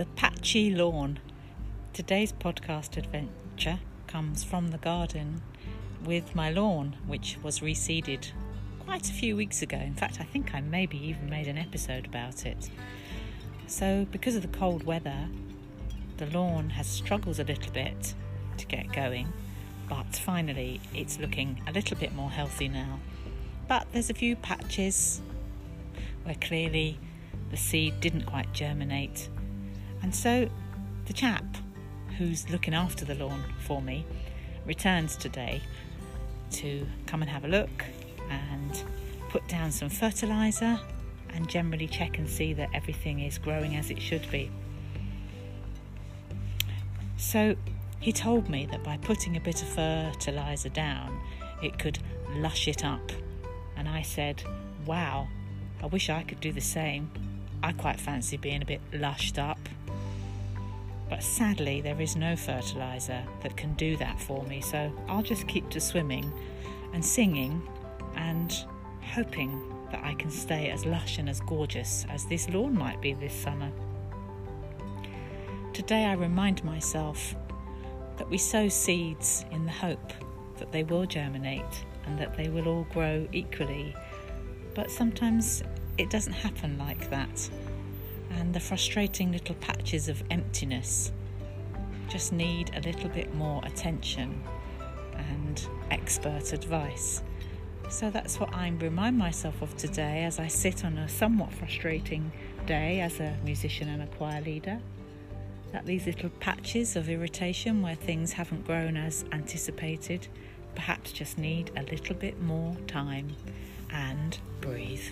The Patchy Lawn. Today's podcast adventure comes from the garden with my lawn, which was reseeded quite a few weeks ago. In fact, I think I maybe even made an episode about it. So, because of the cold weather, the lawn has struggled a little bit to get going, but finally it's looking a little bit more healthy now. But there's a few patches where clearly the seed didn't quite germinate and so the chap who's looking after the lawn for me returns today to come and have a look and put down some fertiliser and generally check and see that everything is growing as it should be. So he told me that by putting a bit of fertiliser down, it could lush it up. And I said, Wow, I wish I could do the same. I quite fancy being a bit lushed up. But sadly, there is no fertiliser that can do that for me, so I'll just keep to swimming and singing and hoping that I can stay as lush and as gorgeous as this lawn might be this summer. Today, I remind myself that we sow seeds in the hope that they will germinate and that they will all grow equally, but sometimes it doesn't happen like that and the frustrating little patches of emptiness just need a little bit more attention and expert advice. So that's what I remind myself of today as I sit on a somewhat frustrating day as a musician and a choir leader. That these little patches of irritation where things haven't grown as anticipated perhaps just need a little bit more time and breathe.